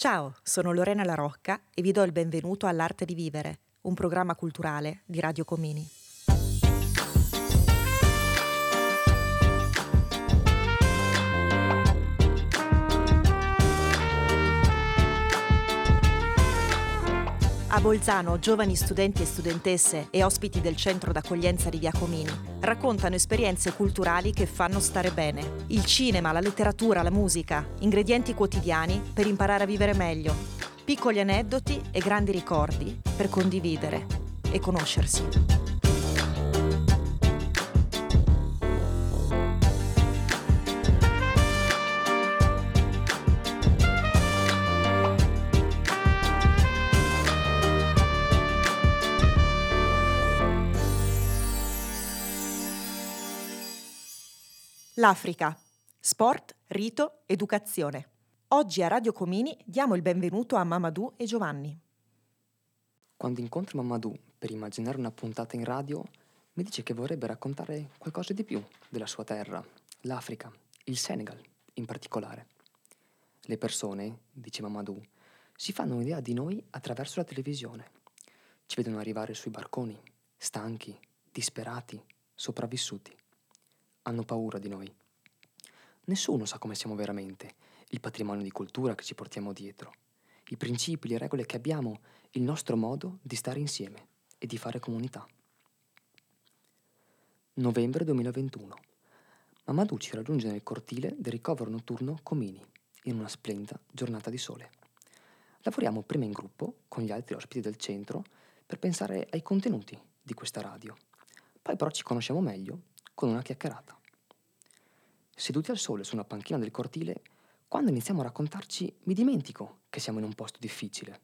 Ciao, sono Lorena La Rocca e vi do il benvenuto all'Arte di Vivere, un programma culturale di Radio Comini. A Bolzano, giovani studenti e studentesse e ospiti del centro d'accoglienza di Via Comini raccontano esperienze culturali che fanno stare bene. Il cinema, la letteratura, la musica, ingredienti quotidiani per imparare a vivere meglio. Piccoli aneddoti e grandi ricordi per condividere e conoscersi. L'Africa. Sport, rito, educazione. Oggi a Radio Comini diamo il benvenuto a Mamadou e Giovanni. Quando incontro Mamadou per immaginare una puntata in radio, mi dice che vorrebbe raccontare qualcosa di più della sua terra, l'Africa, il Senegal in particolare. Le persone, dice Mamadou, si fanno un'idea di noi attraverso la televisione. Ci vedono arrivare sui barconi, stanchi, disperati, sopravvissuti hanno paura di noi. Nessuno sa come siamo veramente, il patrimonio di cultura che ci portiamo dietro, i principi, le regole che abbiamo, il nostro modo di stare insieme e di fare comunità. Novembre 2021. Mamadou ci raggiunge nel cortile del ricovero notturno Comini, in una splendida giornata di sole. Lavoriamo prima in gruppo con gli altri ospiti del centro per pensare ai contenuti di questa radio. Poi però ci conosciamo meglio con una chiacchierata. Seduti al sole su una panchina del cortile, quando iniziamo a raccontarci, mi dimentico che siamo in un posto difficile.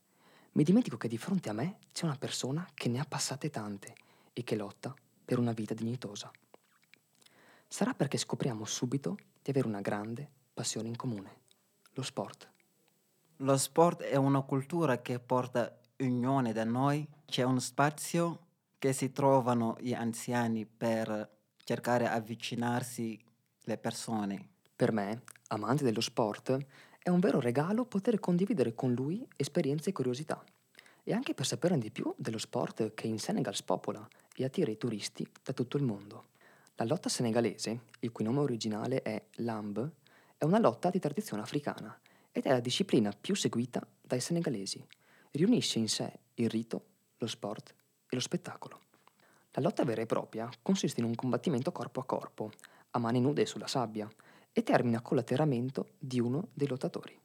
Mi dimentico che di fronte a me c'è una persona che ne ha passate tante e che lotta per una vita dignitosa. Sarà perché scopriamo subito di avere una grande passione in comune, lo sport. Lo sport è una cultura che porta unione da noi, c'è uno spazio che si trovano gli anziani per cercare avvicinarsi le persone. Per me, amante dello sport, è un vero regalo poter condividere con lui esperienze e curiosità. E anche per sapere di più dello sport che in Senegal spopola e attira i turisti da tutto il mondo. La lotta senegalese, il cui nome originale è Lamb, è una lotta di tradizione africana ed è la disciplina più seguita dai senegalesi. Riunisce in sé il rito, lo sport e lo spettacolo. La lotta vera e propria consiste in un combattimento corpo a corpo, a mani nude sulla sabbia, e termina con l'atterramento di uno dei lottatori.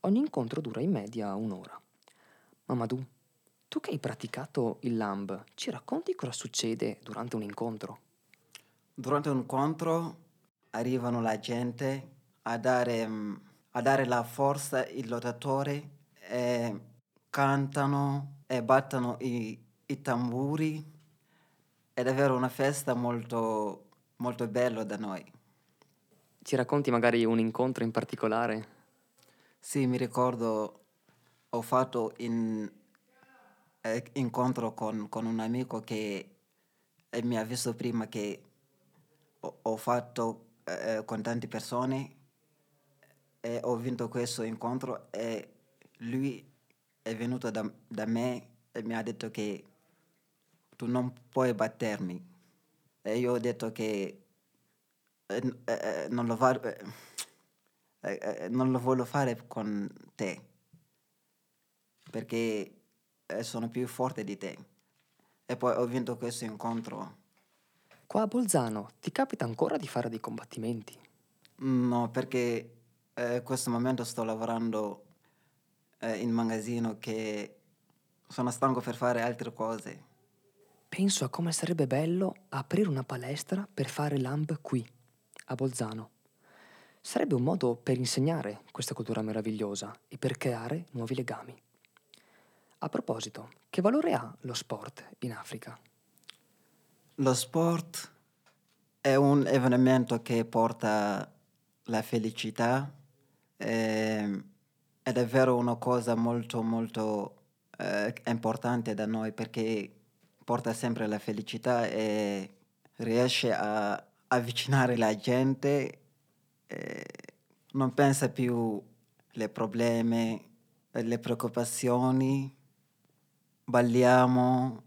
Ogni incontro dura in media un'ora. Mamadou, tu che hai praticato il lamb, ci racconti cosa succede durante un incontro? Durante un incontro arrivano la gente a dare, mm, a dare la forza al lottatore e cantano e battono i, i tamburi è davvero una festa molto, molto bella da noi. Ci racconti magari un incontro in particolare? Sì, mi ricordo, ho fatto un eh, incontro con, con, un amico che eh, mi ha visto prima che ho, ho fatto eh, con tante persone e ho vinto questo incontro e lui è venuto da, da me e mi ha detto che tu non puoi battermi. E io ho detto che eh, eh, eh non, lo va, eh, eh, non lo voglio fare con te, perché sono più forte di te. E poi ho vinto questo incontro. Qua a Bolzano ti capita ancora di fare dei combattimenti? No, perché in questo momento sto lavorando in magazzino che sono stanco per fare altre cose. Penso a come sarebbe bello aprire una palestra per fare lamb qui, a Bolzano. Sarebbe un modo per insegnare questa cultura meravigliosa e per creare nuovi legami. A proposito, che valore ha lo sport in Africa? Lo sport è un avvenimento che porta la felicità, eh, è davvero una cosa molto molto eh, importante da noi perché porta sempre la felicità e riesce a avvicinare la gente, non pensa più ai problemi, le preoccupazioni, balliamo,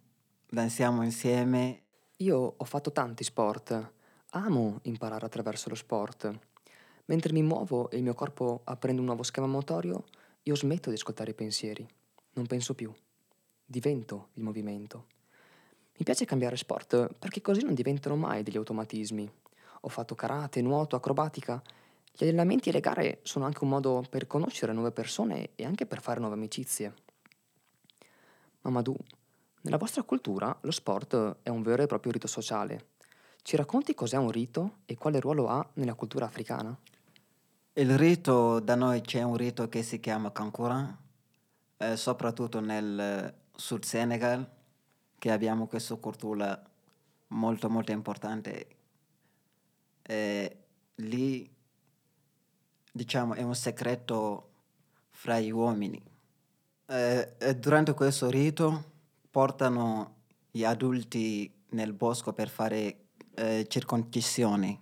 danziamo insieme. Io ho fatto tanti sport, amo imparare attraverso lo sport. Mentre mi muovo e il mio corpo apprende un nuovo schema motorio, io smetto di ascoltare i pensieri, non penso più, divento il movimento. Mi piace cambiare sport perché così non diventano mai degli automatismi. Ho fatto karate, nuoto, acrobatica. Gli allenamenti e le gare sono anche un modo per conoscere nuove persone e anche per fare nuove amicizie. Mamadou, nella vostra cultura lo sport è un vero e proprio rito sociale. Ci racconti cos'è un rito e quale ruolo ha nella cultura africana? Il rito, da noi c'è un rito che si chiama Kankuran, eh, soprattutto nel Sud Senegal, che abbiamo questa cultura molto molto importante. E lì, diciamo, è un segreto fra gli uomini. Eh, e durante questo rito portano gli adulti nel bosco per fare eh, circoncisioni,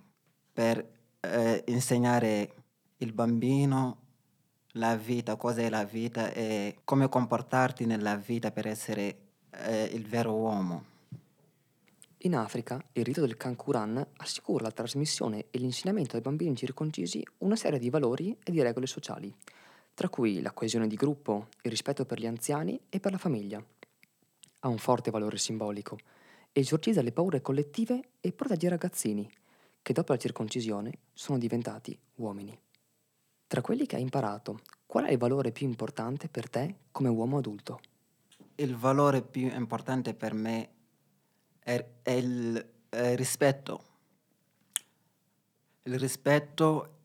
per eh, insegnare il bambino la vita, cos'è la vita e come comportarti nella vita per essere eh, il vero uomo. In Africa, il rito del Kankuran assicura la trasmissione e l'insegnamento ai bambini circoncisi una serie di valori e di regole sociali, tra cui la coesione di gruppo, il rispetto per gli anziani e per la famiglia. Ha un forte valore simbolico, esorcizza le paure collettive e protegge i ragazzini, che dopo la circoncisione sono diventati uomini. Tra quelli che hai imparato, qual è il valore più importante per te come uomo adulto? Il valore più importante per me è, è il è rispetto. Il rispetto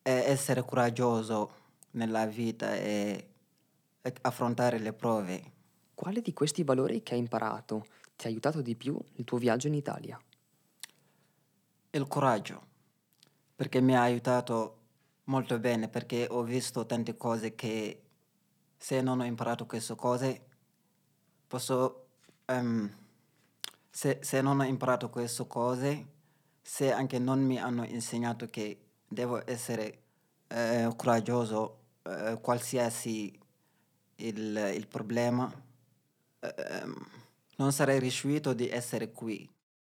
è essere coraggioso nella vita e, e affrontare le prove. Quale di questi valori che hai imparato ti ha aiutato di più nel tuo viaggio in Italia? Il coraggio, perché mi ha aiutato molto bene, perché ho visto tante cose che se non ho imparato queste cose, posso... Um, se, se non ho imparato queste cose, se anche non mi hanno insegnato che devo essere eh, coraggioso, eh, qualsiasi il, il problema, eh, non sarei riuscito di essere qui.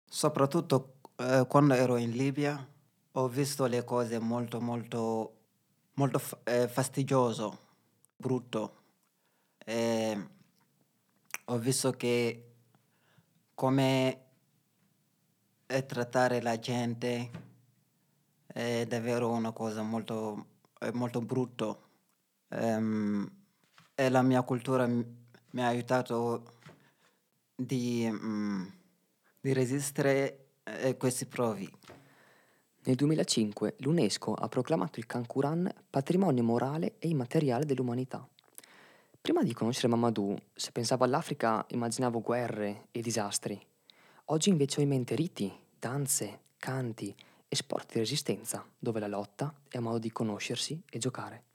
Soprattutto eh, quando ero in Libia, ho visto le cose molto, molto, molto eh, fastidioso, brutto. E ho visto che come trattare la gente è davvero una cosa molto, molto brutta. Um, e la mia cultura mi ha aiutato di, um, di resistere a questi provi. Nel 2005 l'UNESCO ha proclamato il Kankuran patrimonio morale e immateriale dell'umanità. Prima di conoscere Mamadou, se pensavo all'Africa immaginavo guerre e disastri. Oggi invece ho in mente riti, danze, canti e sport di resistenza, dove la lotta è un modo di conoscersi e giocare.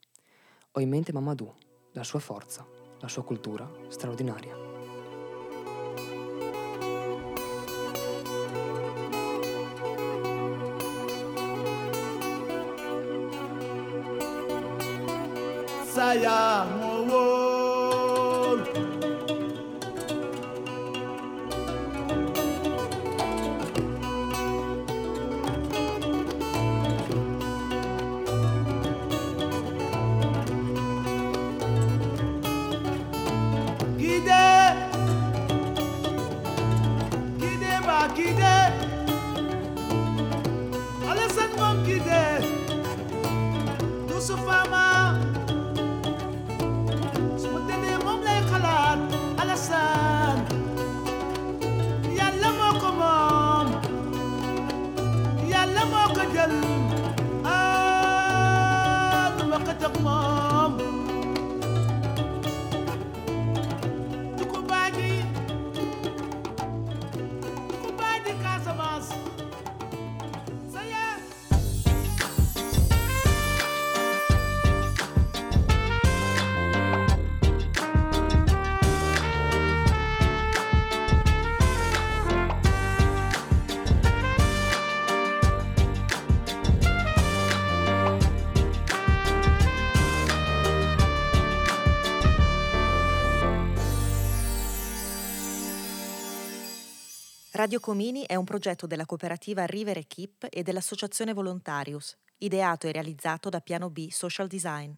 Ho in mente Mamadou, la sua forza, la sua cultura straordinaria. saya Radio Comini è un progetto della cooperativa River Equip e dell'associazione Volontarius, ideato e realizzato da Piano B Social Design.